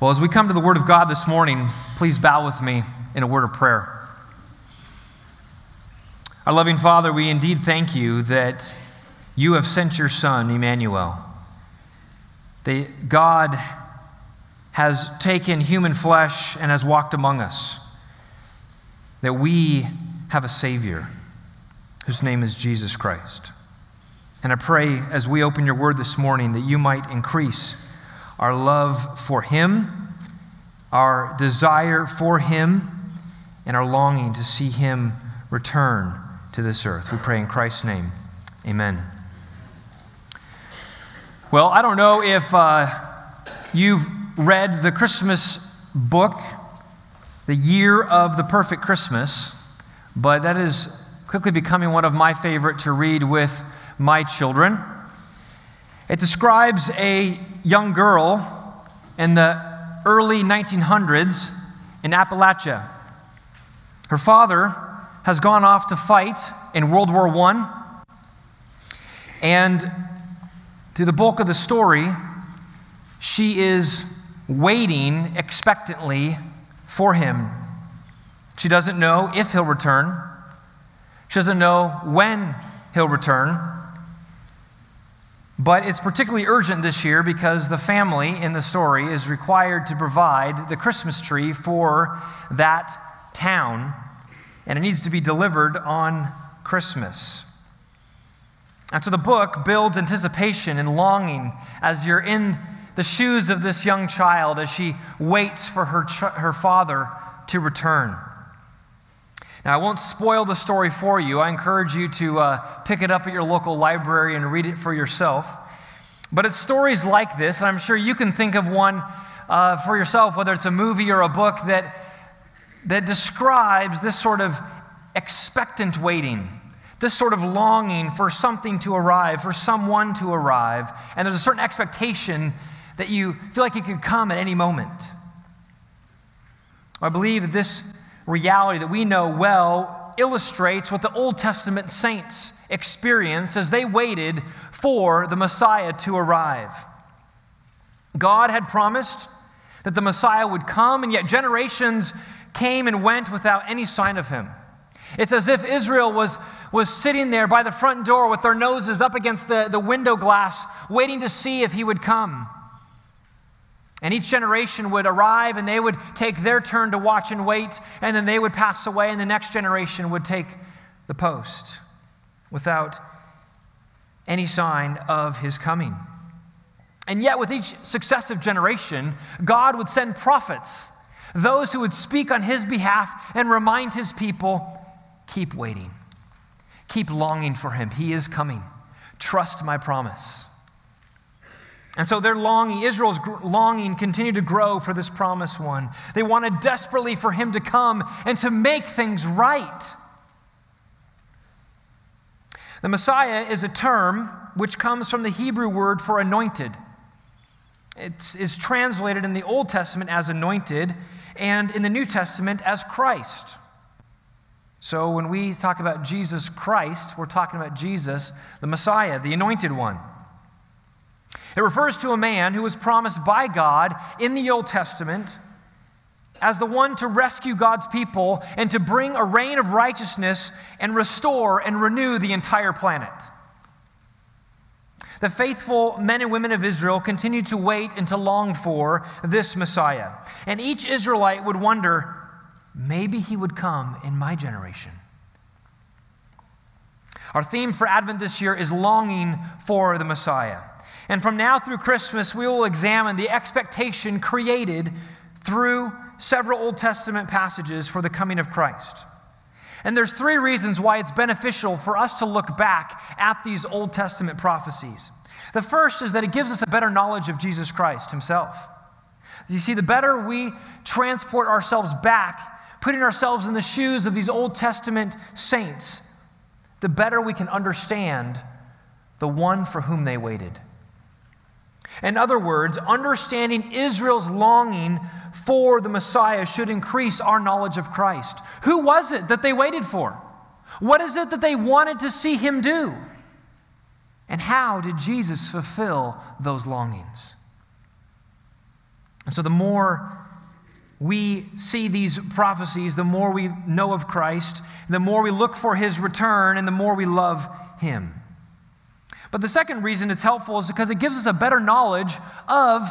Well, as we come to the Word of God this morning, please bow with me in a word of prayer. Our loving Father, we indeed thank you that you have sent your Son, Emmanuel. That God has taken human flesh and has walked among us. That we have a Savior whose name is Jesus Christ. And I pray as we open your word this morning that you might increase our love for Him, our desire for Him, and our longing to see Him return to this earth. We pray in Christ's name. Amen. Well, I don't know if uh, you've read the Christmas book, The Year of the Perfect Christmas, but that is quickly becoming one of my favorite to read with my children. It describes a young girl in the early 1900s in Appalachia. Her father has gone off to fight in World War I. And through the bulk of the story, she is waiting expectantly for him. She doesn't know if he'll return. She doesn't know when he'll return. But it's particularly urgent this year because the family in the story is required to provide the Christmas tree for that town, and it needs to be delivered on Christmas. And so the book builds anticipation and longing as you're in the shoes of this young child as she waits for her, her father to return. Now, I won't spoil the story for you. I encourage you to uh, pick it up at your local library and read it for yourself. But it's stories like this, and I'm sure you can think of one uh, for yourself, whether it's a movie or a book, that, that describes this sort of expectant waiting, this sort of longing for something to arrive, for someone to arrive. And there's a certain expectation that you feel like it could come at any moment. I believe that this reality that we know well illustrates what the Old Testament saints experienced as they waited for the Messiah to arrive. God had promised that the Messiah would come, and yet generations came and went without any sign of him. It's as if Israel was, was sitting there by the front door with their noses up against the, the window glass, waiting to see if he would come. And each generation would arrive and they would take their turn to watch and wait, and then they would pass away, and the next generation would take the post without any sign of his coming. And yet, with each successive generation, God would send prophets, those who would speak on his behalf and remind his people keep waiting, keep longing for him. He is coming. Trust my promise. And so their longing, Israel's longing continued to grow for this promised one. They wanted desperately for him to come and to make things right. The Messiah is a term which comes from the Hebrew word for anointed. It is translated in the Old Testament as anointed and in the New Testament as Christ. So when we talk about Jesus Christ, we're talking about Jesus, the Messiah, the anointed one. It refers to a man who was promised by God in the Old Testament as the one to rescue God's people and to bring a reign of righteousness and restore and renew the entire planet. The faithful men and women of Israel continued to wait and to long for this Messiah. And each Israelite would wonder maybe he would come in my generation. Our theme for Advent this year is longing for the Messiah. And from now through Christmas, we will examine the expectation created through several Old Testament passages for the coming of Christ. And there's three reasons why it's beneficial for us to look back at these Old Testament prophecies. The first is that it gives us a better knowledge of Jesus Christ himself. You see, the better we transport ourselves back, putting ourselves in the shoes of these Old Testament saints, the better we can understand the one for whom they waited. In other words, understanding Israel's longing for the Messiah should increase our knowledge of Christ. Who was it that they waited for? What is it that they wanted to see him do? And how did Jesus fulfill those longings? And so the more we see these prophecies, the more we know of Christ, the more we look for his return, and the more we love him. But the second reason it's helpful is because it gives us a better knowledge of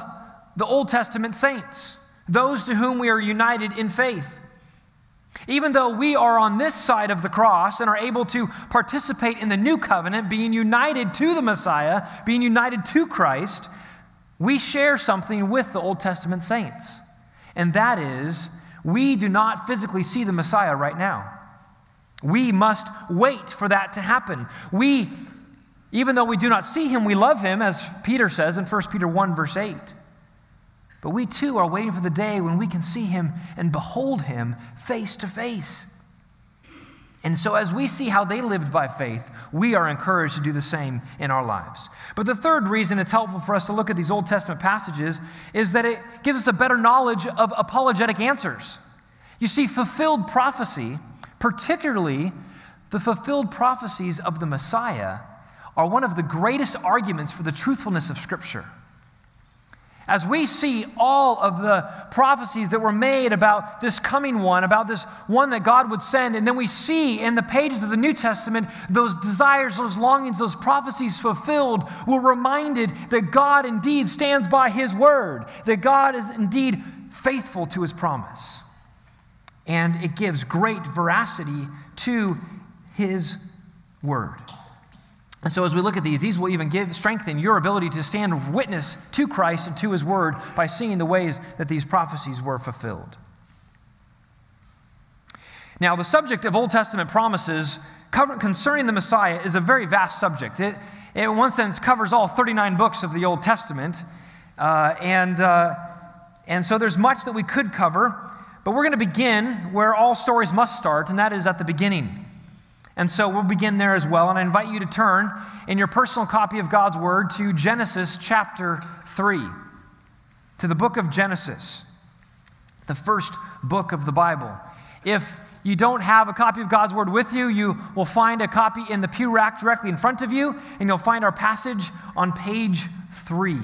the Old Testament saints, those to whom we are united in faith. Even though we are on this side of the cross and are able to participate in the new covenant, being united to the Messiah, being united to Christ, we share something with the Old Testament saints. And that is, we do not physically see the Messiah right now. We must wait for that to happen. We, even though we do not see him, we love him, as Peter says in 1 Peter 1, verse 8. But we too are waiting for the day when we can see him and behold him face to face. And so, as we see how they lived by faith, we are encouraged to do the same in our lives. But the third reason it's helpful for us to look at these Old Testament passages is that it gives us a better knowledge of apologetic answers. You see, fulfilled prophecy, particularly the fulfilled prophecies of the Messiah, are one of the greatest arguments for the truthfulness of Scripture. As we see all of the prophecies that were made about this coming one, about this one that God would send, and then we see in the pages of the New Testament those desires, those longings, those prophecies fulfilled, we're reminded that God indeed stands by his word, that God is indeed faithful to his promise. And it gives great veracity to his word. And so, as we look at these, these will even give, strengthen your ability to stand witness to Christ and to his word by seeing the ways that these prophecies were fulfilled. Now, the subject of Old Testament promises concerning the Messiah is a very vast subject. It, in one sense, covers all 39 books of the Old Testament. Uh, and, uh, and so there's much that we could cover, but we're going to begin where all stories must start, and that is at the beginning. And so we'll begin there as well. And I invite you to turn in your personal copy of God's Word to Genesis chapter 3, to the book of Genesis, the first book of the Bible. If you don't have a copy of God's Word with you, you will find a copy in the pew rack directly in front of you, and you'll find our passage on page 3.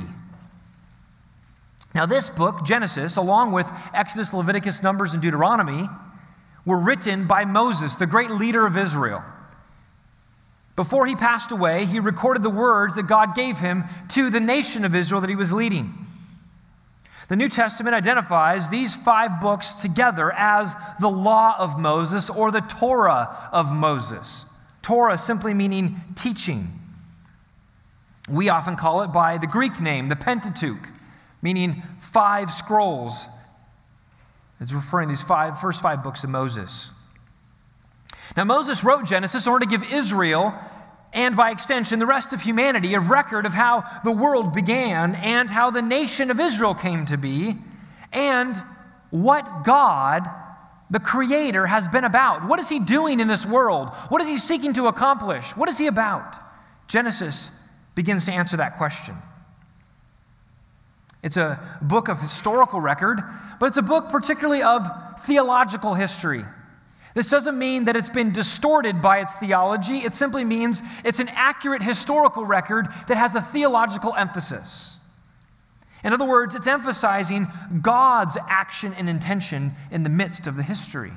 Now, this book, Genesis, along with Exodus, Leviticus, Numbers, and Deuteronomy, were written by Moses, the great leader of Israel. Before he passed away, he recorded the words that God gave him to the nation of Israel that he was leading. The New Testament identifies these five books together as the law of Moses or the Torah of Moses. Torah simply meaning teaching. We often call it by the Greek name, the Pentateuch, meaning five scrolls it's referring to these five, first five books of Moses. Now, Moses wrote Genesis in order to give Israel, and by extension, the rest of humanity, a record of how the world began and how the nation of Israel came to be, and what God, the Creator, has been about. What is He doing in this world? What is He seeking to accomplish? What is He about? Genesis begins to answer that question. It's a book of historical record, but it's a book particularly of theological history. This doesn't mean that it's been distorted by its theology. It simply means it's an accurate historical record that has a theological emphasis. In other words, it's emphasizing God's action and intention in the midst of the history.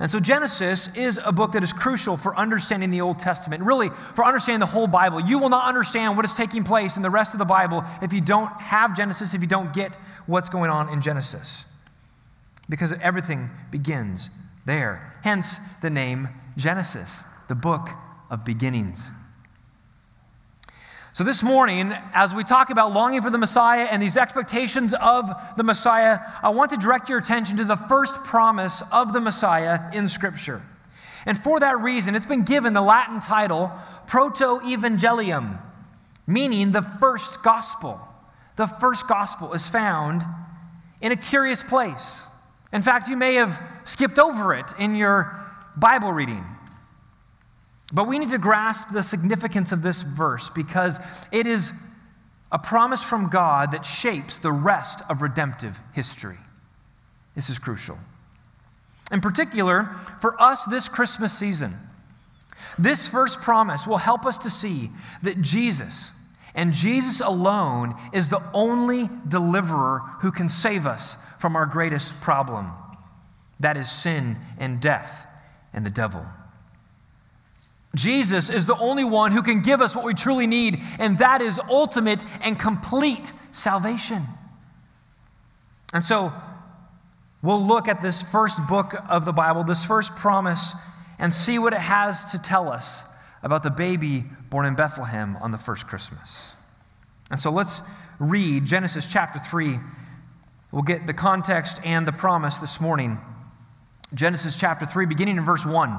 And so Genesis is a book that is crucial for understanding the Old Testament, really for understanding the whole Bible. You will not understand what is taking place in the rest of the Bible if you don't have Genesis, if you don't get what's going on in Genesis. Because everything begins there. Hence the name Genesis, the book of beginnings. So, this morning, as we talk about longing for the Messiah and these expectations of the Messiah, I want to direct your attention to the first promise of the Messiah in Scripture. And for that reason, it's been given the Latin title Proto Evangelium, meaning the first gospel. The first gospel is found in a curious place. In fact, you may have skipped over it in your Bible reading. But we need to grasp the significance of this verse because it is a promise from God that shapes the rest of redemptive history. This is crucial. In particular, for us this Christmas season, this first promise will help us to see that Jesus And Jesus alone is the only deliverer who can save us from our greatest problem that is sin and death and the devil. Jesus is the only one who can give us what we truly need, and that is ultimate and complete salvation. And so, we'll look at this first book of the Bible, this first promise, and see what it has to tell us about the baby born in Bethlehem on the first Christmas. And so, let's read Genesis chapter 3. We'll get the context and the promise this morning. Genesis chapter 3, beginning in verse 1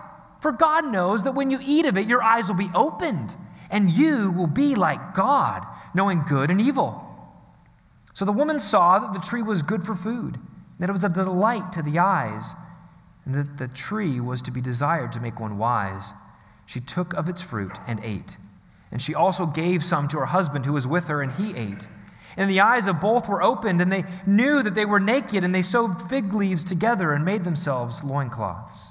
For God knows that when you eat of it, your eyes will be opened, and you will be like God, knowing good and evil. So the woman saw that the tree was good for food, that it was a delight to the eyes, and that the tree was to be desired to make one wise. She took of its fruit and ate. And she also gave some to her husband who was with her, and he ate. And the eyes of both were opened, and they knew that they were naked, and they sewed fig leaves together and made themselves loincloths.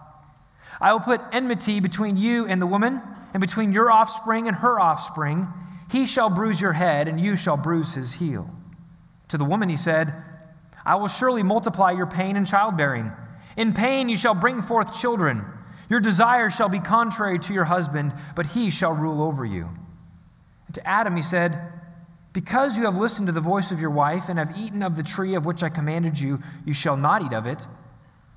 I will put enmity between you and the woman, and between your offspring and her offspring. He shall bruise your head, and you shall bruise his heel. To the woman he said, I will surely multiply your pain in childbearing. In pain you shall bring forth children. Your desire shall be contrary to your husband, but he shall rule over you. And to Adam he said, Because you have listened to the voice of your wife and have eaten of the tree of which I commanded you, you shall not eat of it.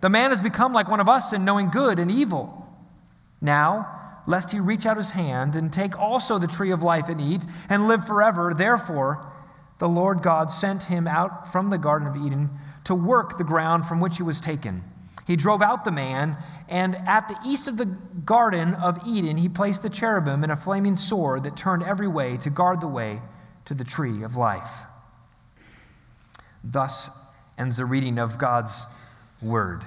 the man has become like one of us in knowing good and evil. Now, lest he reach out his hand and take also the tree of life and eat and live forever, therefore, the Lord God sent him out from the Garden of Eden to work the ground from which he was taken. He drove out the man, and at the east of the Garden of Eden, he placed the cherubim and a flaming sword that turned every way to guard the way to the tree of life. Thus ends the reading of God's word.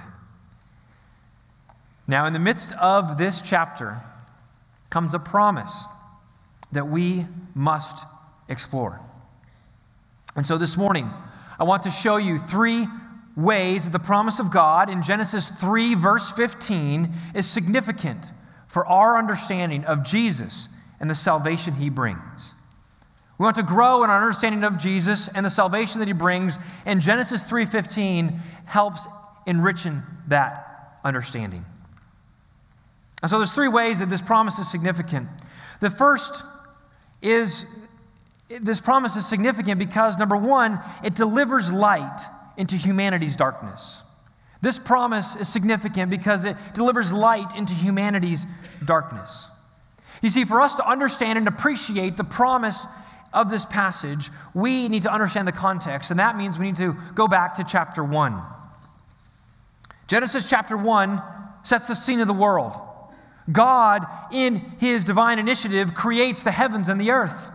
Now, in the midst of this chapter comes a promise that we must explore. And so this morning, I want to show you three ways that the promise of God in Genesis 3, verse 15, is significant for our understanding of Jesus and the salvation he brings. We want to grow in our understanding of Jesus and the salvation that he brings, and Genesis 3:15 helps enriching that understanding. And so there's three ways that this promise is significant. The first is this promise is significant because number 1, it delivers light into humanity's darkness. This promise is significant because it delivers light into humanity's darkness. You see, for us to understand and appreciate the promise of this passage, we need to understand the context, and that means we need to go back to chapter 1. Genesis chapter 1 sets the scene of the world. God, in his divine initiative, creates the heavens and the earth.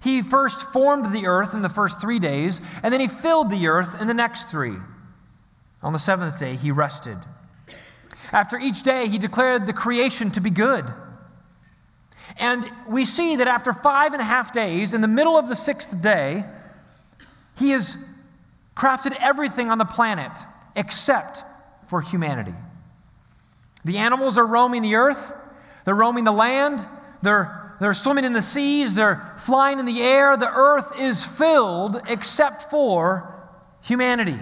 He first formed the earth in the first three days, and then he filled the earth in the next three. On the seventh day, he rested. After each day, he declared the creation to be good. And we see that after five and a half days, in the middle of the sixth day, he has crafted everything on the planet except for humanity. The animals are roaming the earth, they're roaming the land, they're, they're swimming in the seas, they're flying in the air. The earth is filled except for humanity.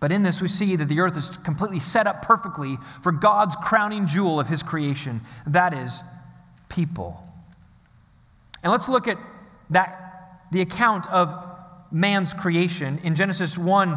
But in this, we see that the earth is completely set up perfectly for God's crowning jewel of his creation that is, people. And let's look at that, the account of man's creation in Genesis 1,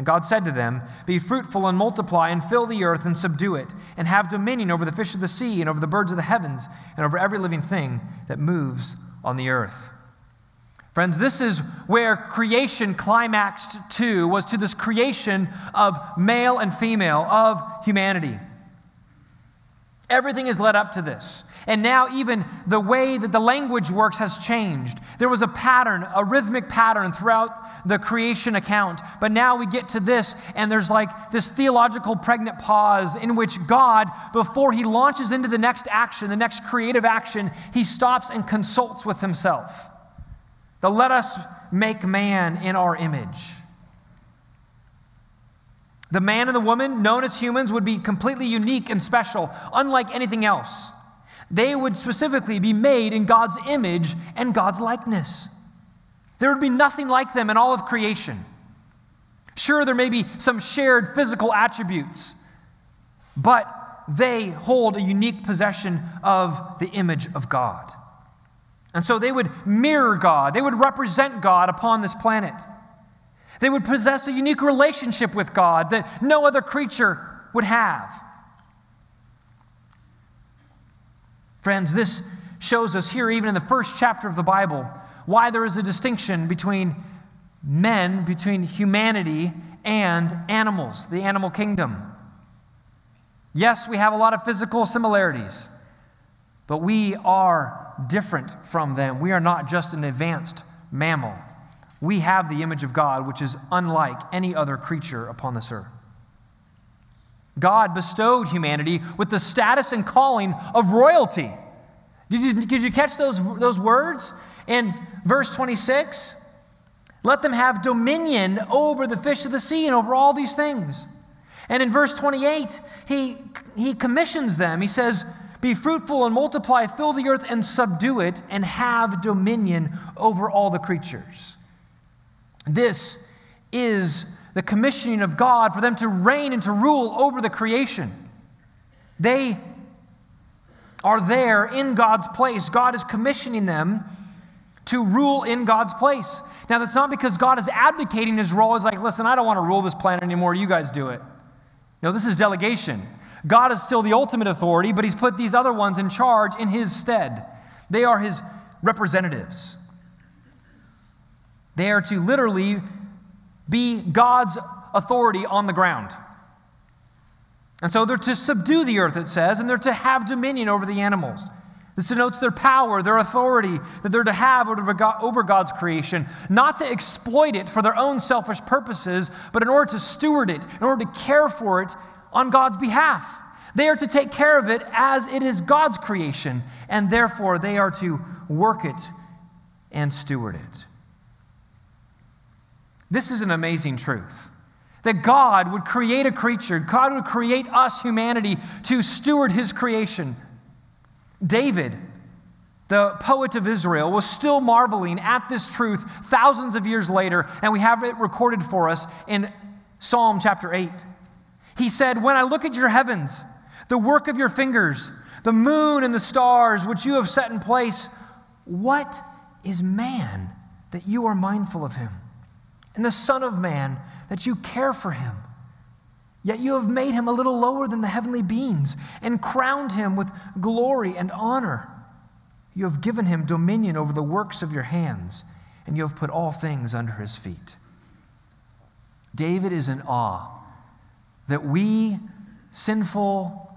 And God said to them, Be fruitful and multiply, and fill the earth and subdue it, and have dominion over the fish of the sea, and over the birds of the heavens, and over every living thing that moves on the earth. Friends, this is where creation climaxed to, was to this creation of male and female, of humanity. Everything is led up to this. And now, even the way that the language works has changed. There was a pattern, a rhythmic pattern throughout the creation account. But now we get to this, and there's like this theological pregnant pause in which God, before he launches into the next action, the next creative action, he stops and consults with himself. The let us make man in our image. The man and the woman, known as humans, would be completely unique and special, unlike anything else. They would specifically be made in God's image and God's likeness. There would be nothing like them in all of creation. Sure, there may be some shared physical attributes, but they hold a unique possession of the image of God. And so they would mirror God, they would represent God upon this planet. They would possess a unique relationship with God that no other creature would have. Friends, this shows us here, even in the first chapter of the Bible, why there is a distinction between men, between humanity, and animals, the animal kingdom. Yes, we have a lot of physical similarities, but we are different from them. We are not just an advanced mammal. We have the image of God, which is unlike any other creature upon this earth. God bestowed humanity with the status and calling of royalty. Did you, did you catch those, those words in verse 26? Let them have dominion over the fish of the sea and over all these things. And in verse 28, he, he commissions them. He says, be fruitful and multiply, fill the earth and subdue it, and have dominion over all the creatures. This is the commissioning of God for them to reign and to rule over the creation. They are there in God's place. God is commissioning them to rule in God's place. Now, that's not because God is abdicating his role as like, listen, I don't want to rule this planet anymore. You guys do it. No, this is delegation. God is still the ultimate authority, but he's put these other ones in charge in his stead. They are his representatives. They are to literally be God's authority on the ground. And so they're to subdue the earth, it says, and they're to have dominion over the animals. This denotes their power, their authority that they're to have over God's creation, not to exploit it for their own selfish purposes, but in order to steward it, in order to care for it on God's behalf. They are to take care of it as it is God's creation, and therefore they are to work it and steward it. This is an amazing truth that God would create a creature, God would create us, humanity, to steward his creation. David, the poet of Israel, was still marveling at this truth thousands of years later, and we have it recorded for us in Psalm chapter 8. He said, When I look at your heavens, the work of your fingers, the moon and the stars which you have set in place, what is man that you are mindful of him? And the Son of Man that you care for him? Yet you have made him a little lower than the heavenly beings and crowned him with glory and honor. You have given him dominion over the works of your hands, and you have put all things under his feet. David is in awe that we, sinful,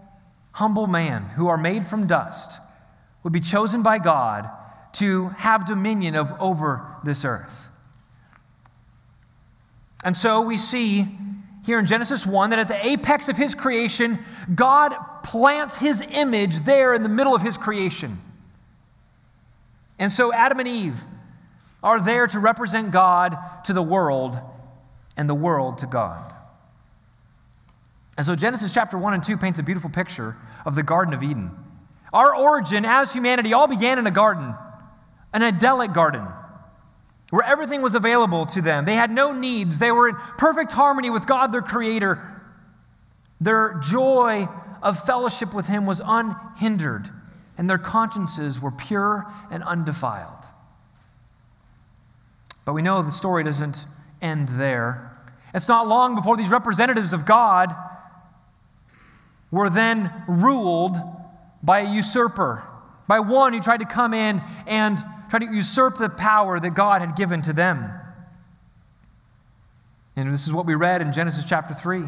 humble man who are made from dust, would be chosen by God to have dominion of, over this earth. And so we see here in Genesis 1 that at the apex of his creation, God plants his image there in the middle of his creation. And so Adam and Eve are there to represent God to the world and the world to God. And so Genesis chapter 1 and 2 paints a beautiful picture of the Garden of Eden. Our origin as humanity all began in a garden, an idyllic garden, where everything was available to them. They had no needs, they were in perfect harmony with God, their Creator. Their joy of fellowship with Him was unhindered and their consciences were pure and undefiled. But we know the story doesn't end there. It's not long before these representatives of God were then ruled by a usurper, by one who tried to come in and try to usurp the power that God had given to them. And this is what we read in Genesis chapter 3.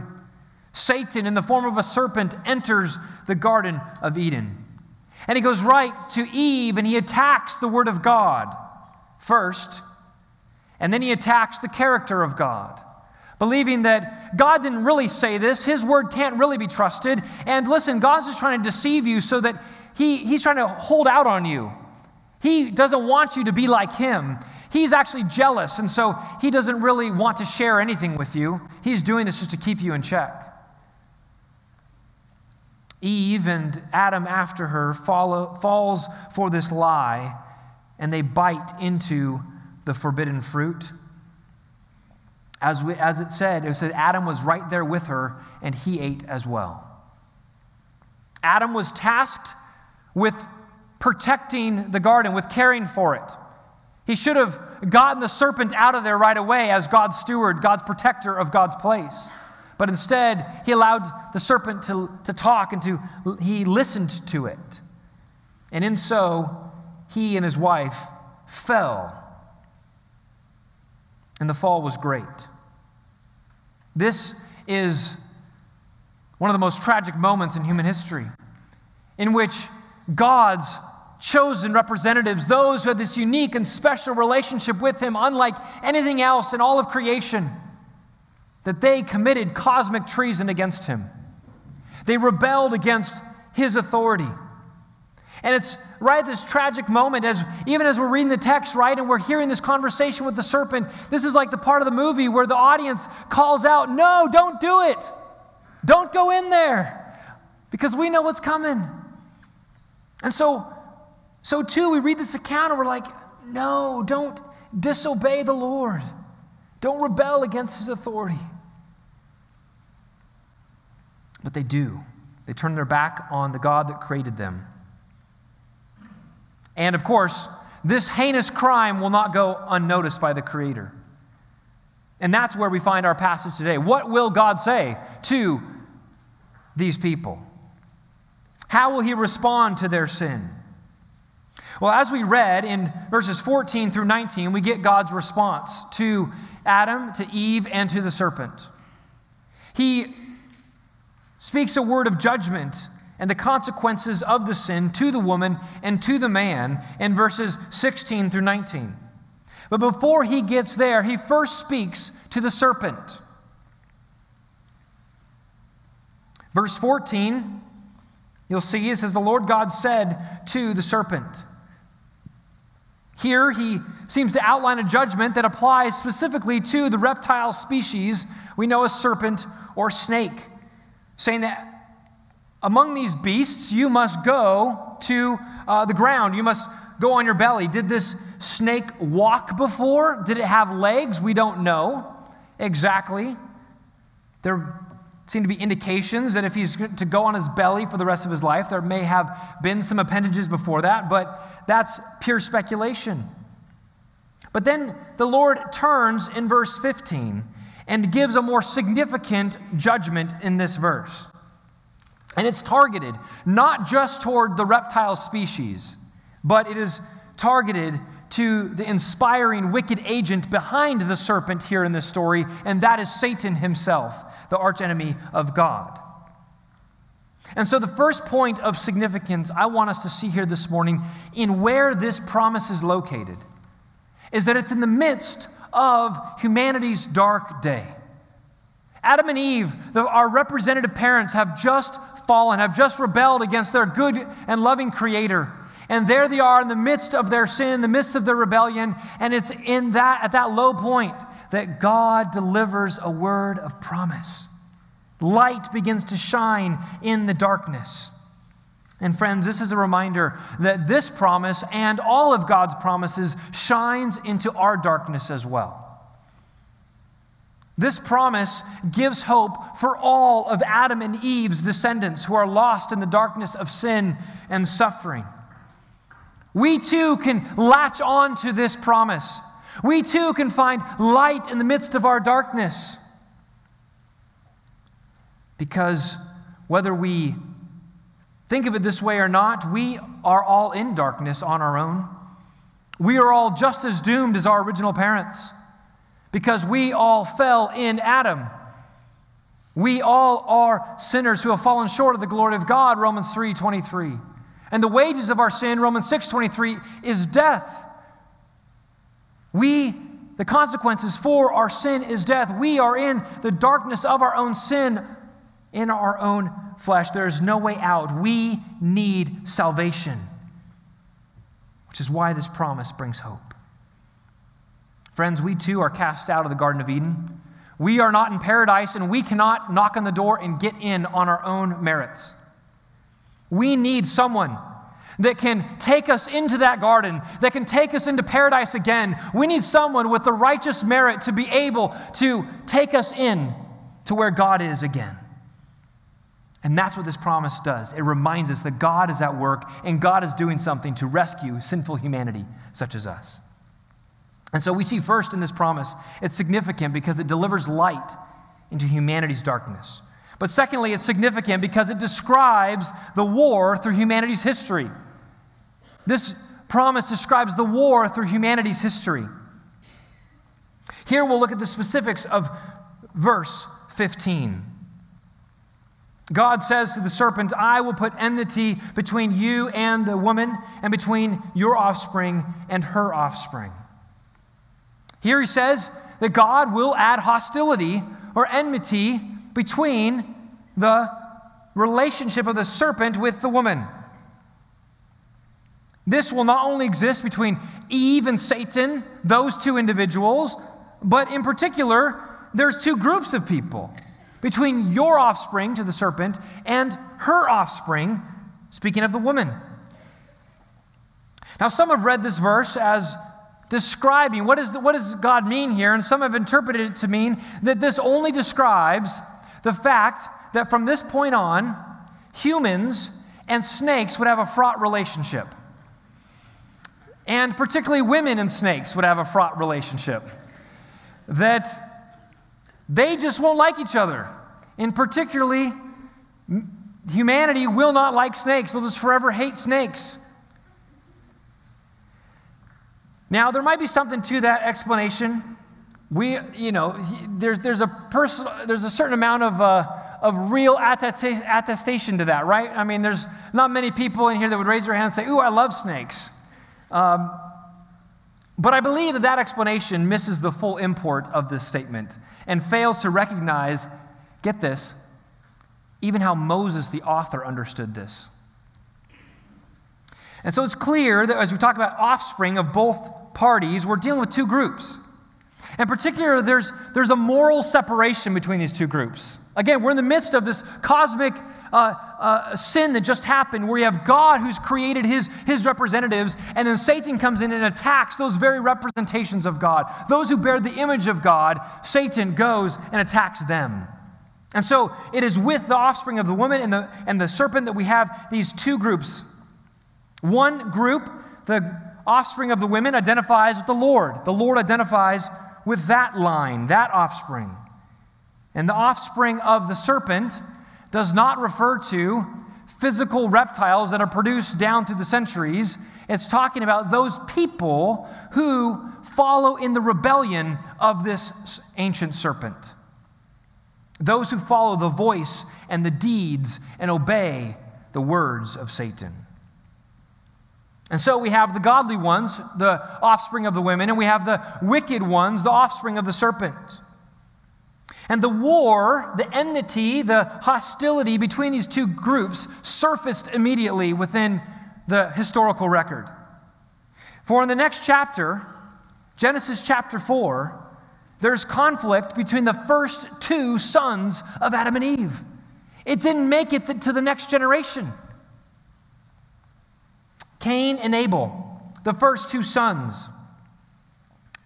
Satan, in the form of a serpent, enters the Garden of Eden. And he goes right to Eve and he attacks the Word of God first, and then he attacks the character of God, believing that God didn't really say this, his word can't really be trusted. And listen, God's just trying to deceive you so that he, he's trying to hold out on you. He doesn't want you to be like him. He's actually jealous, and so he doesn't really want to share anything with you. He's doing this just to keep you in check. Eve and Adam after her follow, falls for this lie and they bite into the forbidden fruit. As, we, as it said, it said Adam was right there with her and he ate as well. Adam was tasked with protecting the garden, with caring for it. He should have gotten the serpent out of there right away as God's steward, God's protector of God's place. But instead, he allowed the serpent to, to talk and to, he listened to it. And in so, he and his wife fell. And the fall was great. This is one of the most tragic moments in human history in which God's chosen representatives, those who had this unique and special relationship with him, unlike anything else in all of creation, that they committed cosmic treason against him. They rebelled against his authority. And it's right at this tragic moment, as even as we're reading the text, right, and we're hearing this conversation with the serpent, this is like the part of the movie where the audience calls out, No, don't do it. Don't go in there. Because we know what's coming. And so, so too, we read this account and we're like, No, don't disobey the Lord. Don't rebel against his authority. But they do. They turn their back on the God that created them. And of course, this heinous crime will not go unnoticed by the Creator. And that's where we find our passage today. What will God say to these people? How will He respond to their sin? Well, as we read in verses 14 through 19, we get God's response to Adam, to Eve, and to the serpent. He speaks a word of judgment and the consequences of the sin to the woman and to the man in verses 16 through 19. But before he gets there, he first speaks to the serpent. Verse 14, you'll see it says, The Lord God said to the serpent. Here he seems to outline a judgment that applies specifically to the reptile species we know as serpent or snake saying that among these beasts you must go to uh, the ground. You must go on your belly. Did this snake walk before? Did it have legs? We don't know exactly. There seem to be indications that if he's to go on his belly for the rest of his life, there may have been some appendages before that, but that's pure speculation. But then the Lord turns in verse 15 and gives a more significant judgment in this verse. And it's targeted not just toward the reptile species, but it is targeted to the inspiring wicked agent behind the serpent here in this story, and that is Satan himself, the archenemy of God. And so, the first point of significance I want us to see here this morning in where this promise is located is that it's in the midst of humanity's dark day. Adam and Eve, the, our representative parents, have just fallen, have just rebelled against their good and loving Creator. And there they are in the midst of their sin, in the midst of their rebellion, and it's in that at that low point that God delivers a word of promise. Light begins to shine in the darkness. And friends, this is a reminder that this promise and all of God's promises shines into our darkness as well. This promise gives hope for all of Adam and Eve's descendants who are lost in the darkness of sin and suffering. We too can latch on to this promise. We too can find light in the midst of our darkness. Because whether we think of it this way or not, we are all in darkness on our own. We are all just as doomed as our original parents because we all fell in Adam. We all are sinners who have fallen short of the glory of God, Romans 3:23. And the wages of our sin, Romans 6:23, is death. We the consequences for our sin is death. We are in the darkness of our own sin in our own flesh. There is no way out. We need salvation, which is why this promise brings hope. Friends, we too are cast out of the Garden of Eden. We are not in paradise, and we cannot knock on the door and get in on our own merits. We need someone that can take us into that garden, that can take us into paradise again. We need someone with the righteous merit to be able to take us in to where God is again. And that's what this promise does. It reminds us that God is at work and God is doing something to rescue sinful humanity such as us. And so we see first in this promise, it's significant because it delivers light into humanity's darkness. But secondly, it's significant because it describes the war through humanity's history. This promise describes the war through humanity's history. Here we'll look at the specifics of verse 15. God says to the serpent, I will put enmity between you and the woman, and between your offspring and her offspring. Here he says that God will add hostility or enmity between the relationship of the serpent with the woman. This will not only exist between Eve and Satan, those two individuals, but in particular, there's two groups of people between your offspring to the serpent and her offspring, speaking of the woman. Now, some have read this verse as describing what, is the, what does God mean here, and some have interpreted it to mean that this only describes the fact that from this point on, humans and snakes would have a fraught relationship. And particularly women and snakes would have a fraught relationship. That they just won't like each other. And particularly, humanity will not like snakes. They'll just forever hate snakes. Now, there might be something to that explanation. We, you know, there's, there's, a, person, there's a certain amount of, uh, of real attestation to that, right? I mean, there's not many people in here that would raise their hand and say, Ooh, I love snakes. Um, but I believe that that explanation misses the full import of this statement and fails to recognize, get this, even how Moses, the author, understood this. And so it's clear that as we talk about offspring of both parties, we're dealing with two groups. In particular, there's, there's a moral separation between these two groups. Again, we're in the midst of this cosmic a, a, sin that just happened where you have God who's created his, his representatives, and then Satan comes in and attacks those very representations of God. Those who bear the image of God, Satan goes and attacks them. And so it is with the offspring of the woman and the, and the serpent that we have these two groups. One group, the offspring of the women, identifies with the Lord. The Lord identifies with that line, that offspring. And the offspring of the serpent does not refer to physical reptiles that are produced down through the centuries. It's talking about those people who follow in the rebellion of this ancient serpent. Those who follow the voice and the deeds and obey the words of Satan. And so we have the godly ones, the offspring of the women, and we have the wicked ones, the offspring of the serpent. And the war, the enmity, the hostility between these two groups surfaced immediately within the historical record. For in the next chapter, Genesis chapter 4, there's conflict between the first two sons of Adam and Eve. It didn't make it to the next generation. Cain and Abel, the first two sons.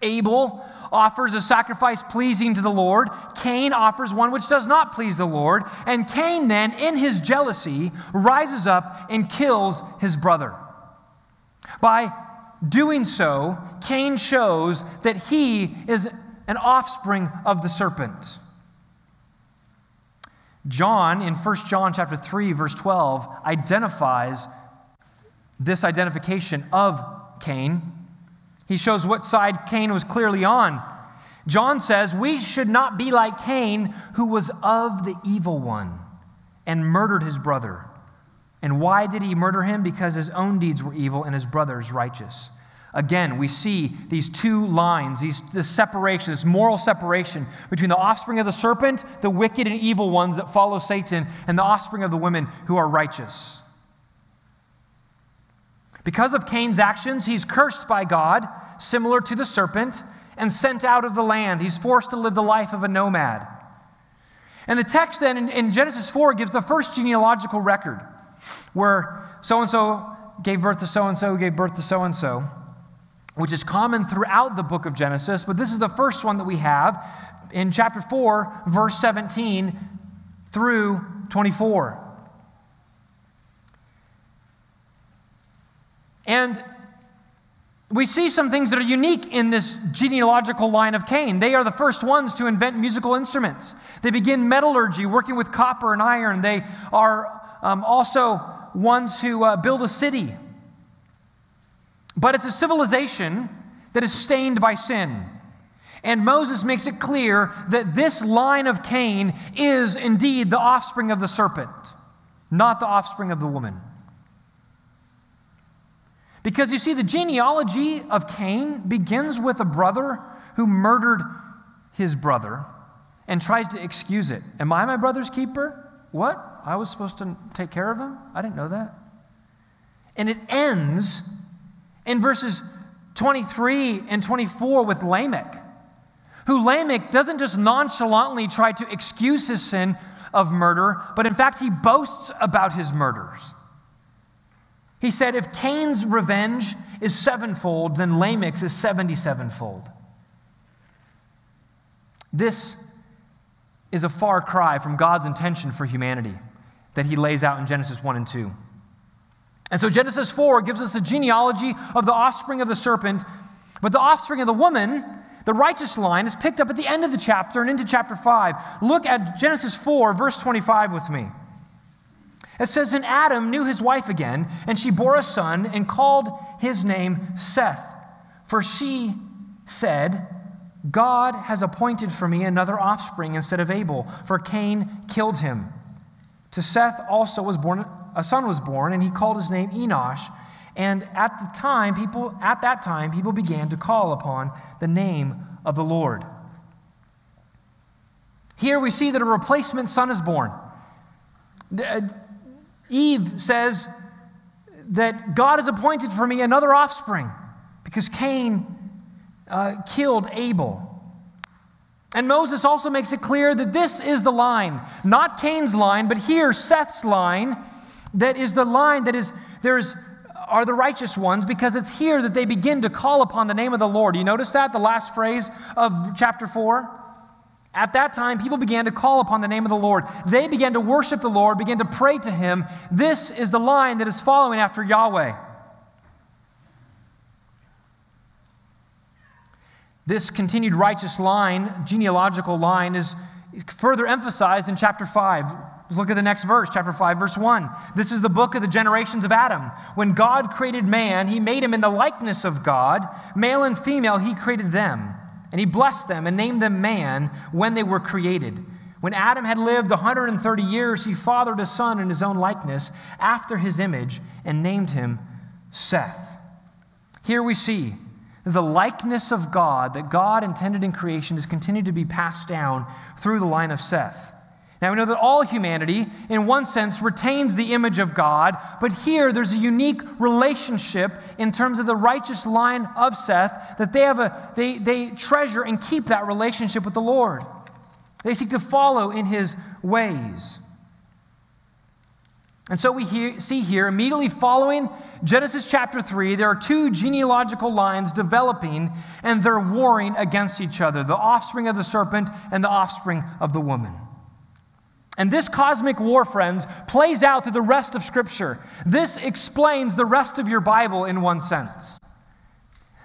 Abel offers a sacrifice pleasing to the Lord. Cain offers one which does not please the Lord. And Cain then, in his jealousy, rises up and kills his brother. By doing so, Cain shows that he is an offspring of the serpent. John, in 1 John chapter 3, verse 12, identifies this identification of Cain he shows what side Cain was clearly on. John says, We should not be like Cain, who was of the evil one and murdered his brother. And why did he murder him? Because his own deeds were evil and his brother's righteous. Again, we see these two lines, these, this separation, this moral separation between the offspring of the serpent, the wicked and evil ones that follow Satan, and the offspring of the women who are righteous. Because of Cain's actions, he's cursed by God, similar to the serpent, and sent out of the land. He's forced to live the life of a nomad. And the text then in, in Genesis 4 gives the first genealogical record where so and so gave birth to so and so, gave birth to so and so, which is common throughout the book of Genesis, but this is the first one that we have in chapter 4, verse 17 through 24. And we see some things that are unique in this genealogical line of Cain. They are the first ones to invent musical instruments. They begin metallurgy, working with copper and iron. They are um, also ones who uh, build a city. But it's a civilization that is stained by sin. And Moses makes it clear that this line of Cain is indeed the offspring of the serpent, not the offspring of the woman. Because you see, the genealogy of Cain begins with a brother who murdered his brother and tries to excuse it. Am I my brother's keeper? What? I was supposed to take care of him? I didn't know that. And it ends in verses 23 and 24 with Lamech, who Lamech doesn't just nonchalantly try to excuse his sin of murder, but in fact, he boasts about his murders. He said, if Cain's revenge is sevenfold, then Lamech's is 77fold. This is a far cry from God's intention for humanity that he lays out in Genesis 1 and 2. And so Genesis 4 gives us a genealogy of the offspring of the serpent, but the offspring of the woman, the righteous line, is picked up at the end of the chapter and into chapter 5. Look at Genesis 4, verse 25 with me. It says, And Adam knew his wife again, and she bore a son and called his name Seth. For she said, God has appointed for me another offspring instead of Abel, for Cain killed him. To Seth also was born a son was born, and he called his name Enosh. And at the time, people at that time, people began to call upon the name of the Lord. Here we see that a replacement son is born. Eve says that God has appointed for me another offspring because Cain uh, killed Abel. And Moses also makes it clear that this is the line, not Cain's line, but here Seth's line, that is the line that is, there is, are the righteous ones, because it's here that they begin to call upon the name of the Lord. You notice that, the last phrase of chapter 4? At that time, people began to call upon the name of the Lord. They began to worship the Lord, began to pray to him. This is the line that is following after Yahweh. This continued righteous line, genealogical line, is further emphasized in chapter 5. Look at the next verse, chapter 5, verse 1. This is the book of the generations of Adam. When God created man, he made him in the likeness of God. Male and female, he created them. And he blessed them and named them man when they were created. When Adam had lived 130 years, he fathered a son in his own likeness, after his image, and named him Seth. Here we see the likeness of God that God intended in creation has continued to be passed down through the line of Seth. Now we know that all humanity, in one sense, retains the image of God, but here there's a unique relationship in terms of the righteous line of Seth that they have a they, they treasure and keep that relationship with the Lord. They seek to follow in his ways. And so we hear, see here, immediately following Genesis chapter 3, there are two genealogical lines developing, and they're warring against each other the offspring of the serpent and the offspring of the woman. And this cosmic war, friends, plays out through the rest of Scripture. This explains the rest of your Bible in one sense.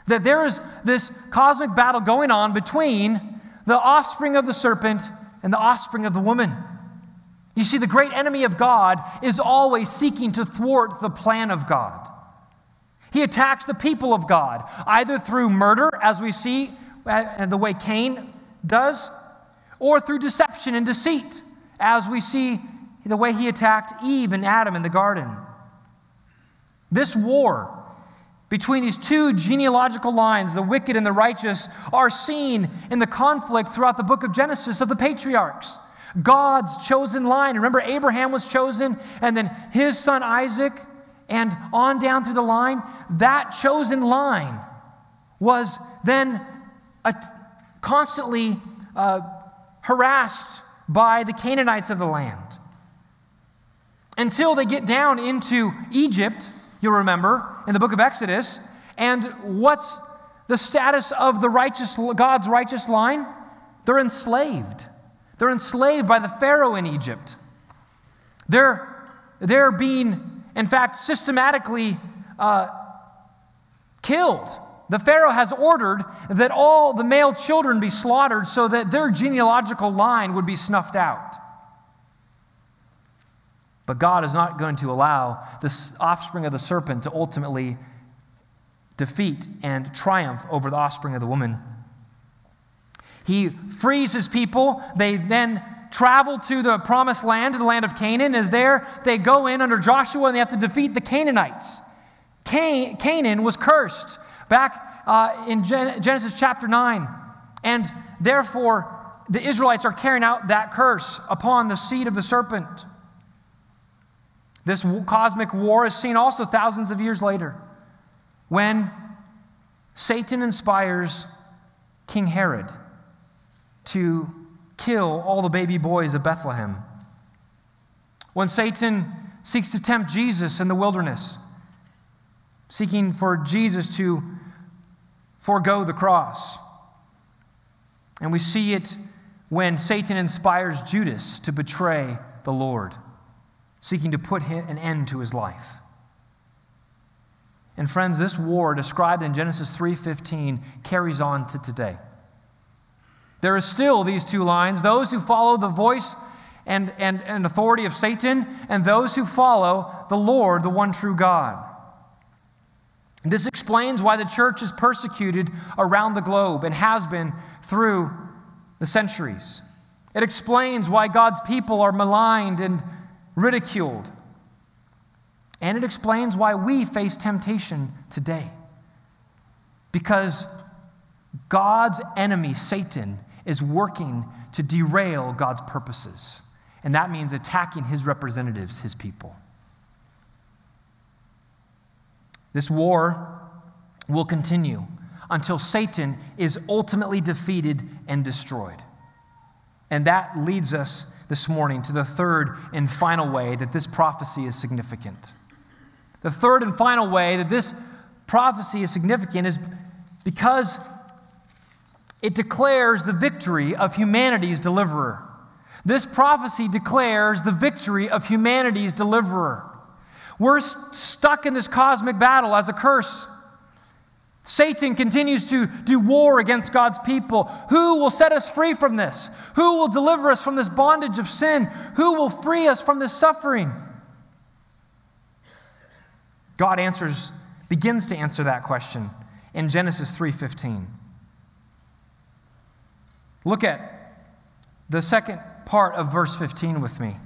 That there is this cosmic battle going on between the offspring of the serpent and the offspring of the woman. You see, the great enemy of God is always seeking to thwart the plan of God. He attacks the people of God, either through murder, as we see and the way Cain does, or through deception and deceit, as we see the way he attacked Eve and Adam in the garden. This war between these two genealogical lines, the wicked and the righteous, are seen in the conflict throughout the book of Genesis of the patriarchs. God's chosen line. Remember, Abraham was chosen, and then his son Isaac, and on down through the line. That chosen line was then constantly uh, harassed by the Canaanites of the land. Until they get down into Egypt, you'll remember, in the book of Exodus. And what's the status of the righteous, God's righteous line? They're enslaved. They're enslaved by the Pharaoh in Egypt. They're, they're being, in fact, systematically uh, killed. The Pharaoh has ordered that all the male children be slaughtered so that their genealogical line would be snuffed out. But God is not going to allow the offspring of the serpent to ultimately defeat and triumph over the offspring of the woman. He frees his people. They then travel to the promised land, the land of Canaan. is there, they go in under Joshua and they have to defeat the Canaanites. Can- Canaan was cursed back uh, in Gen- Genesis chapter 9. And therefore, the Israelites are carrying out that curse upon the seed of the serpent. This cosmic war is seen also thousands of years later when Satan inspires King Herod to kill all the baby boys of Bethlehem. When Satan seeks to tempt Jesus in the wilderness, seeking for Jesus to forego the cross. And we see it when Satan inspires Judas to betray the Lord, seeking to put an end to his life. And friends, this war described in Genesis 3:15 carries on to today. There are still these two lines those who follow the voice and, and, and authority of Satan, and those who follow the Lord, the one true God. This explains why the church is persecuted around the globe and has been through the centuries. It explains why God's people are maligned and ridiculed. And it explains why we face temptation today. Because God's enemy, Satan, is working to derail God's purposes. And that means attacking his representatives, his people. This war will continue until Satan is ultimately defeated and destroyed. And that leads us this morning to the third and final way that this prophecy is significant. The third and final way that this prophecy is significant is because it declares the victory of humanity's deliverer. This prophecy declares the victory of humanity's deliverer. We're stuck in this cosmic battle as a curse. Satan continues to do war against God's people. Who will set us free from this? Who will deliver us from this bondage of sin? Who will free us from this suffering? God answers begins to answer that question in Genesis 3:15. Look at the second part of verse 15 with me.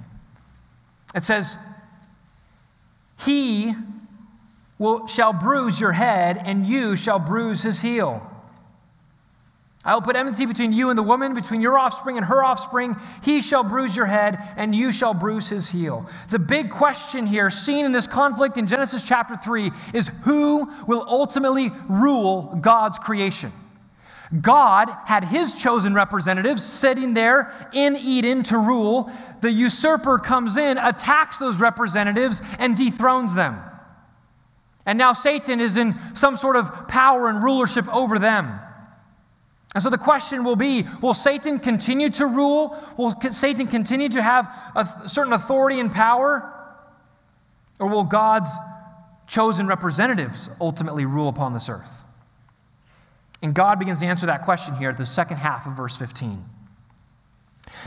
It says, "He will, shall bruise your head, and you shall bruise his heel. I will put enmity between you and the woman, between your offspring and her offspring. He shall bruise your head, and you shall bruise his heel. The big question here, seen in this conflict in Genesis chapter 3, is who will ultimately rule God's creation? God had his chosen representatives sitting there in Eden to rule. The usurper comes in, attacks those representatives, and dethrones them. And now Satan is in some sort of power and rulership over them. And so the question will be will Satan continue to rule? Will Satan continue to have a certain authority and power? Or will God's chosen representatives ultimately rule upon this earth? And God begins to answer that question here at the second half of verse 15.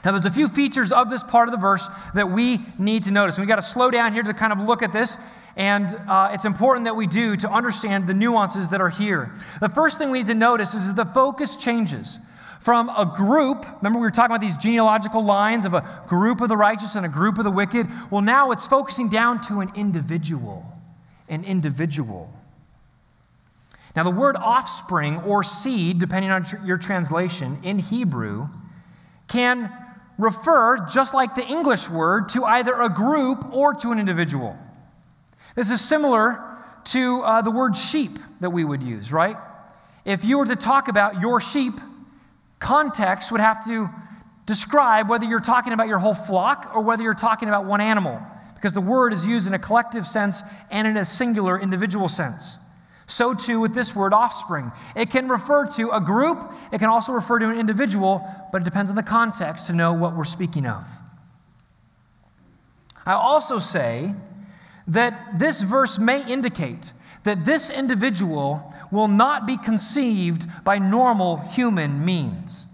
Now, there's a few features of this part of the verse that we need to notice. And we got to slow down here to kind of look at this and uh, it's important that we do to understand the nuances that are here. The first thing we need to notice is the focus changes from a group. Remember, we were talking about these genealogical lines of a group of the righteous and a group of the wicked. Well, now it's focusing down to an individual. An individual. Now, the word offspring or seed, depending on your translation in Hebrew, can refer, just like the English word, to either a group or to an individual. This is similar to uh, the word sheep that we would use, right? If you were to talk about your sheep, context would have to describe whether you're talking about your whole flock or whether you're talking about one animal, because the word is used in a collective sense and in a singular individual sense. So, too, with this word offspring. It can refer to a group, it can also refer to an individual, but it depends on the context to know what we're speaking of. I also say that this verse may indicate that this individual will not be conceived by normal human means.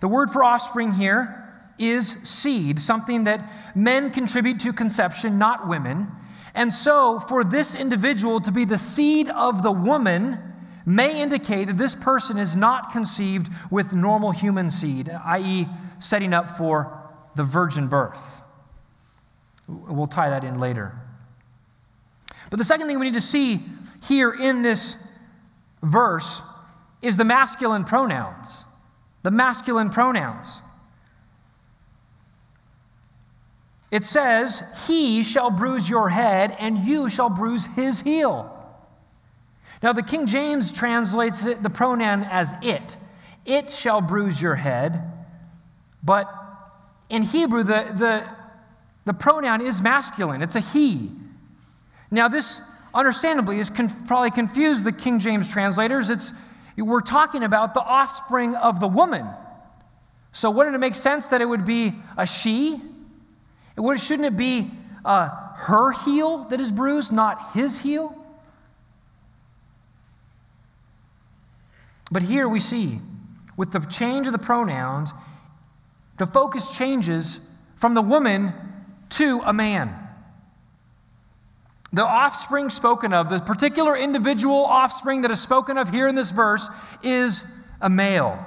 The word for offspring here is seed, something that men contribute to conception, not women. And so, for this individual to be the seed of the woman may indicate that this person is not conceived with normal human seed, i.e., setting up for the virgin birth. We'll tie that in later. But the second thing we need to see here in this verse is the masculine pronouns. The masculine pronouns. It says, He shall bruise your head, and you shall bruise his heel. Now, the King James translates it, the pronoun as it. It shall bruise your head. But in Hebrew, the, the the pronoun is masculine, it's a he. Now, this understandably is conf- probably confused the King James translators. It's, we're talking about the offspring of the woman. So, wouldn't it make sense that it would be a she? It shouldn't it be uh, her heel that is bruised, not his heel? But here we see, with the change of the pronouns, the focus changes from the woman to a man. The offspring spoken of, the particular individual offspring that is spoken of here in this verse, is a male.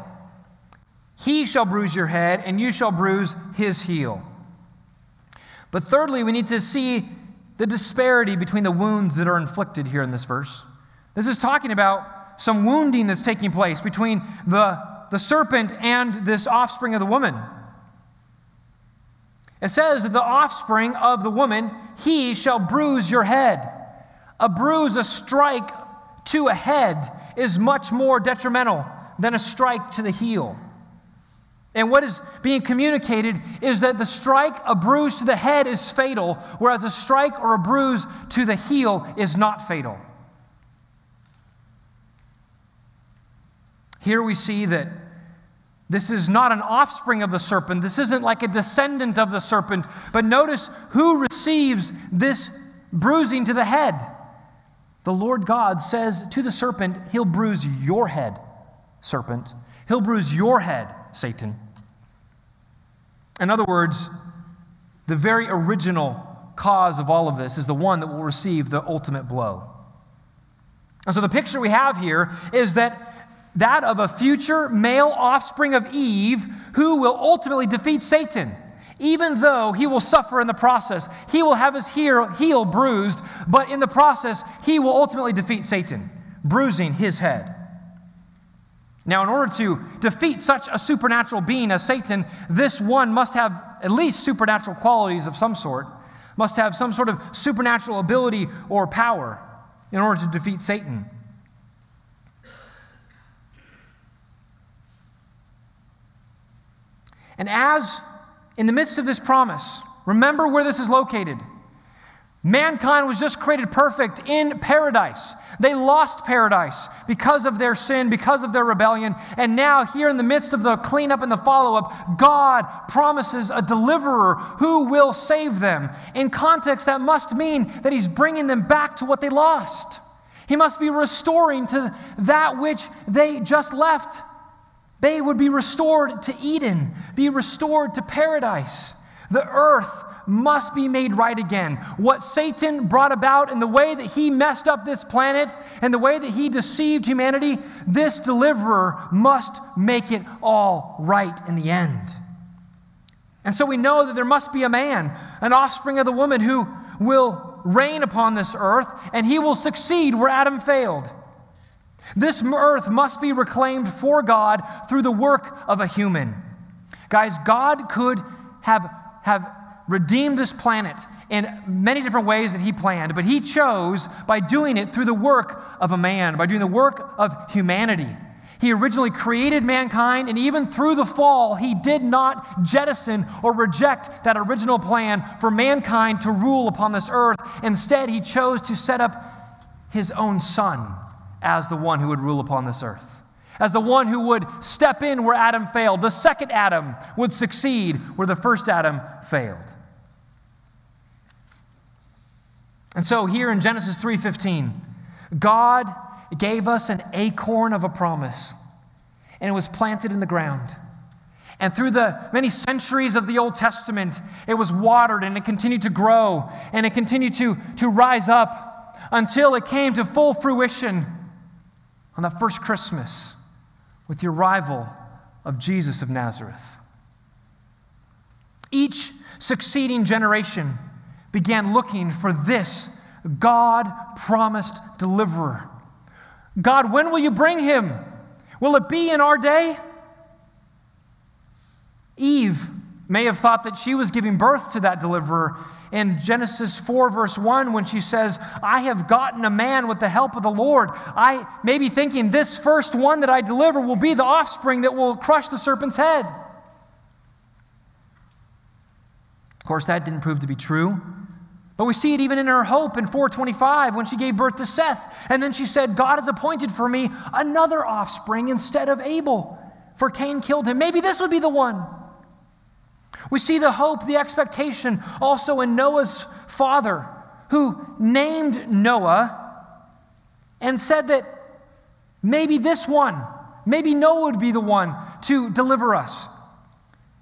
He shall bruise your head, and you shall bruise his heel. But thirdly, we need to see the disparity between the wounds that are inflicted here in this verse. This is talking about some wounding that's taking place between the, the serpent and this offspring of the woman. It says, The offspring of the woman, he shall bruise your head. A bruise, a strike to a head is much more detrimental than a strike to the heel. And what is being communicated is that the strike, a bruise to the head, is fatal, whereas a strike or a bruise to the heel is not fatal. Here we see that this is not an offspring of the serpent. This isn't like a descendant of the serpent. But notice who receives this bruising to the head. The Lord God says to the serpent, He'll bruise your head, serpent. He'll bruise your head, Satan. In other words, the very original cause of all of this is the one that will receive the ultimate blow. And so the picture we have here is that that of a future male offspring of Eve who will ultimately defeat Satan. Even though he will suffer in the process, he will have his heel, heel bruised, but in the process, he will ultimately defeat Satan, bruising his head. Now, in order to defeat such a supernatural being as Satan, this one must have at least supernatural qualities of some sort, must have some sort of supernatural ability or power in order to defeat Satan. And as in the midst of this promise, remember where this is located. Mankind was just created perfect in paradise. They lost paradise because of their sin, because of their rebellion. And now, here in the midst of the cleanup and the follow up, God promises a deliverer who will save them. In context, that must mean that He's bringing them back to what they lost. He must be restoring to that which they just left. They would be restored to Eden, be restored to paradise. The earth must be made right again. What Satan brought about in the way that he messed up this planet and the way that he deceived humanity, this deliverer must make it all right in the end. And so we know that there must be a man, an offspring of the woman, who will reign upon this earth, and he will succeed where Adam failed. This earth must be reclaimed for God through the work of a human. Guys, God could have, have redeemed this planet in many different ways that he planned, but he chose by doing it through the work of a man, by doing the work of humanity. He originally created mankind, and even through the fall, he did not jettison or reject that original plan for mankind to rule upon this earth. Instead, he chose to set up his own son as the one who would rule upon this earth as the one who would step in where Adam failed. The second Adam would succeed where the first Adam failed. And so here in Genesis 3:15, God gave us an acorn of a promise, and it was planted in the ground. And through the many centuries of the Old Testament, it was watered and it continued to grow and it continued to, to rise up until it came to full fruition on that first Christmas with the arrival of Jesus of Nazareth. Each succeeding generation began looking for this God promised deliverer. God, when will you bring him? Will it be in our day? Eve may have thought that she was giving birth to that deliverer in Genesis 4, verse 1, when she says, I have gotten a man with the help of the Lord. I may be thinking this first one that I deliver will be the offspring that will crush the serpent's head. Of course, that didn't prove to be true. But we see it even in her hope in 425 when she gave birth to Seth. And then she said, God has appointed for me another offspring instead of Abel, for Cain killed him. Maybe this would be the one. We see the hope, the expectation also in Noah's father, who named Noah and said that maybe this one, maybe Noah would be the one to deliver us.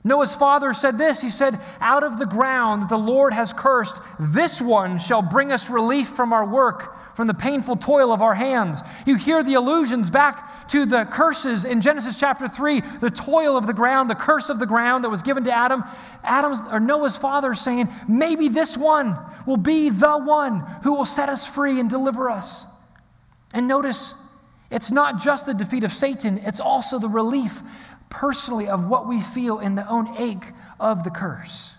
Noah's father said this He said, Out of the ground that the Lord has cursed, this one shall bring us relief from our work, from the painful toil of our hands. You hear the allusions back to the curses in Genesis chapter 3, the toil of the ground, the curse of the ground that was given to Adam. Adam's or Noah's father saying, Maybe this one will be the one who will set us free and deliver us. And notice, it's not just the defeat of Satan, it's also the relief personally of what we feel in the own ache of the curse.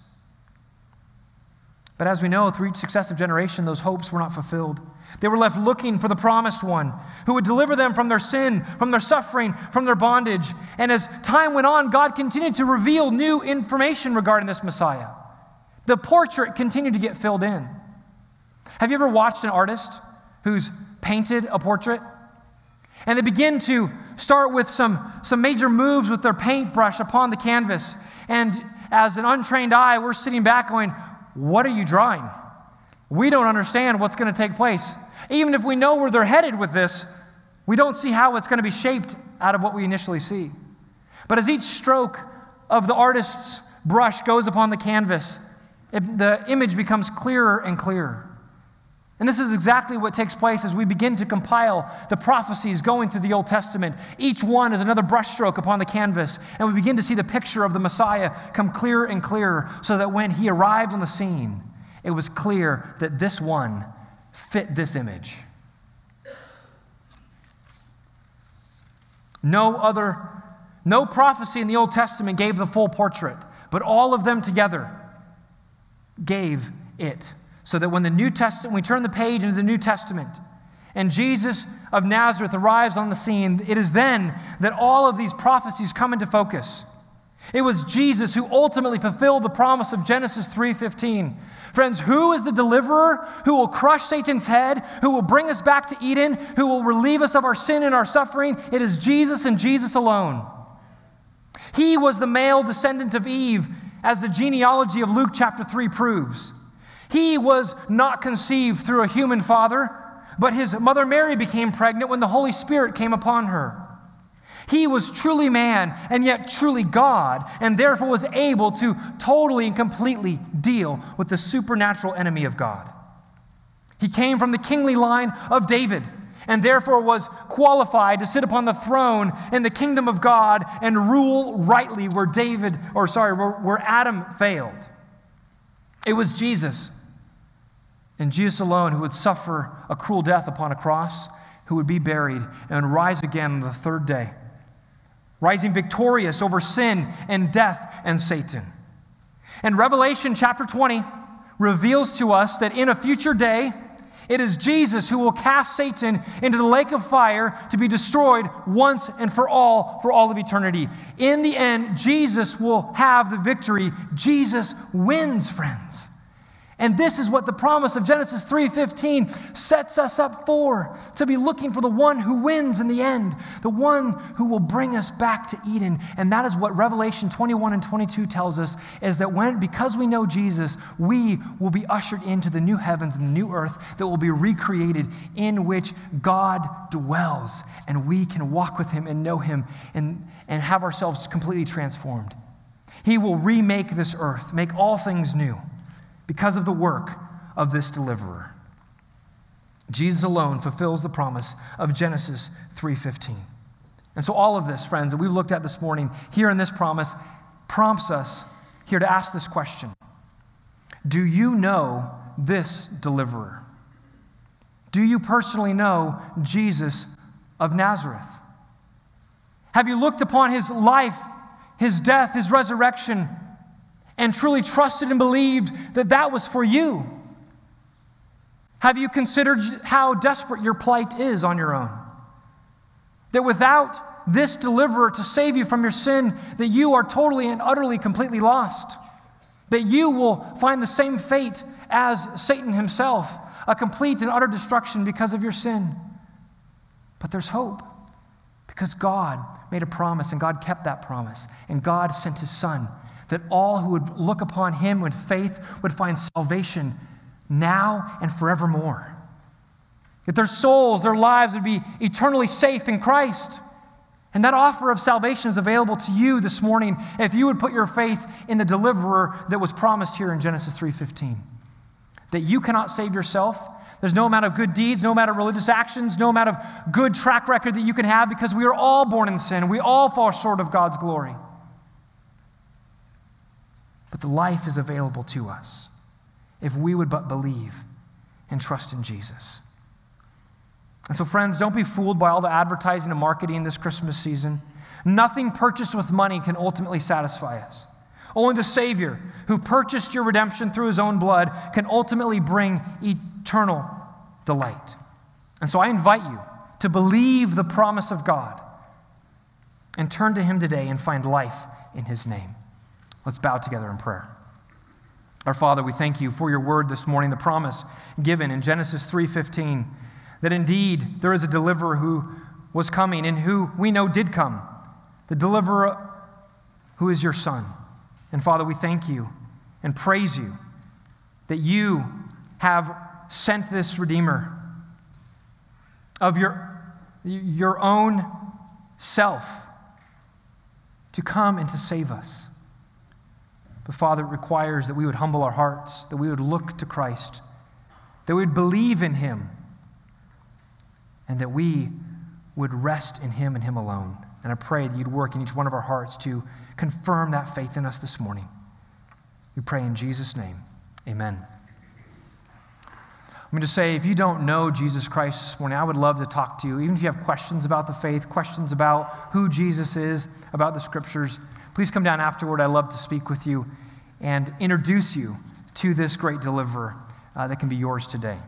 But as we know, through each successive generation, those hopes were not fulfilled. They were left looking for the promised one who would deliver them from their sin, from their suffering, from their bondage. And as time went on, God continued to reveal new information regarding this Messiah. The portrait continued to get filled in. Have you ever watched an artist who's painted a portrait? And they begin to start with some, some major moves with their paintbrush upon the canvas. And as an untrained eye, we're sitting back going, What are you drawing? We don't understand what's going to take place. Even if we know where they're headed with this, we don't see how it's going to be shaped out of what we initially see. But as each stroke of the artist's brush goes upon the canvas, it, the image becomes clearer and clearer. And this is exactly what takes place as we begin to compile the prophecies going through the Old Testament. Each one is another brushstroke upon the canvas, and we begin to see the picture of the Messiah come clearer and clearer so that when he arrived on the scene, it was clear that this one fit this image. No other, no prophecy in the Old Testament gave the full portrait, but all of them together gave it. So that when the New Testament, we turn the page into the New Testament, and Jesus of Nazareth arrives on the scene, it is then that all of these prophecies come into focus. It was Jesus who ultimately fulfilled the promise of Genesis 3:15. Friends, who is the deliverer who will crush Satan's head, who will bring us back to Eden, who will relieve us of our sin and our suffering? It is Jesus and Jesus alone. He was the male descendant of Eve, as the genealogy of Luke chapter 3 proves. He was not conceived through a human father, but his mother Mary became pregnant when the Holy Spirit came upon her. He was truly man and yet truly God, and therefore was able to totally and completely deal with the supernatural enemy of God. He came from the kingly line of David and therefore was qualified to sit upon the throne in the kingdom of God and rule rightly where David, or sorry, where, where Adam failed. It was Jesus and Jesus alone, who would suffer a cruel death upon a cross, who would be buried and rise again on the third day, rising victorious over sin and death and Satan. And Revelation chapter 20 reveals to us that in a future day, it is Jesus who will cast Satan into the lake of fire to be destroyed once and for all, for all of eternity. In the end, Jesus will have the victory. Jesus wins, friends. And this is what the promise of Genesis 3:15 sets us up for, to be looking for the one who wins in the end, the one who will bring us back to Eden. And that is what Revelation 21 and 22 tells us is that when because we know Jesus, we will be ushered into the new heavens and the new earth that will be recreated in which God dwells and we can walk with him and know him and, and have ourselves completely transformed. He will remake this earth, make all things new because of the work of this deliverer. Jesus alone fulfills the promise of Genesis 3:15. And so all of this, friends, that we've looked at this morning here in this promise prompts us here to ask this question. Do you know this deliverer? Do you personally know Jesus of Nazareth? Have you looked upon his life, his death, his resurrection, and truly trusted and believed that that was for you? Have you considered how desperate your plight is on your own? That without this deliverer to save you from your sin, that you are totally and utterly, completely lost. That you will find the same fate as Satan himself, a complete and utter destruction because of your sin. But there's hope because God made a promise and God kept that promise, and God sent his son that all who would look upon him with faith would find salvation now and forevermore. That their souls, their lives would be eternally safe in Christ. And that offer of salvation is available to you this morning if you would put your faith in the deliverer that was promised here in Genesis 3:15. That you cannot save yourself. There's no amount of good deeds, no amount of religious actions, no amount of good track record that you can have because we are all born in sin. We all fall short of God's glory but the life is available to us if we would but believe and trust in Jesus. And so, friends, don't be fooled by all the advertising and marketing this Christmas season. Nothing purchased with money can ultimately satisfy us. Only the Savior, who purchased your redemption through his own blood, can ultimately bring eternal delight. And so I invite you to believe the promise of God and turn to him today and find life in his name. Let's bow together in prayer. Our Father, we thank you for your word this morning, the promise given in Genesis 3:15 that indeed there is a deliverer who was coming and who we know did come. The deliverer who is your son. And Father, we thank you and praise you that you have sent this redeemer of your, your own self to come and to save us. But Father, it requires that we would humble our hearts, that we would look to Christ, that we would believe in Him, and that we would rest in Him and Him alone. And I pray that you'd work in each one of our hearts to confirm that faith in us this morning. We pray in Jesus' name. Amen. I'm going to say, if you don't know Jesus Christ this morning, I would love to talk to you. Even if you have questions about the faith, questions about who Jesus is, about the scriptures, please come down afterward. I'd love to speak with you and introduce you to this great deliverer uh, that can be yours today.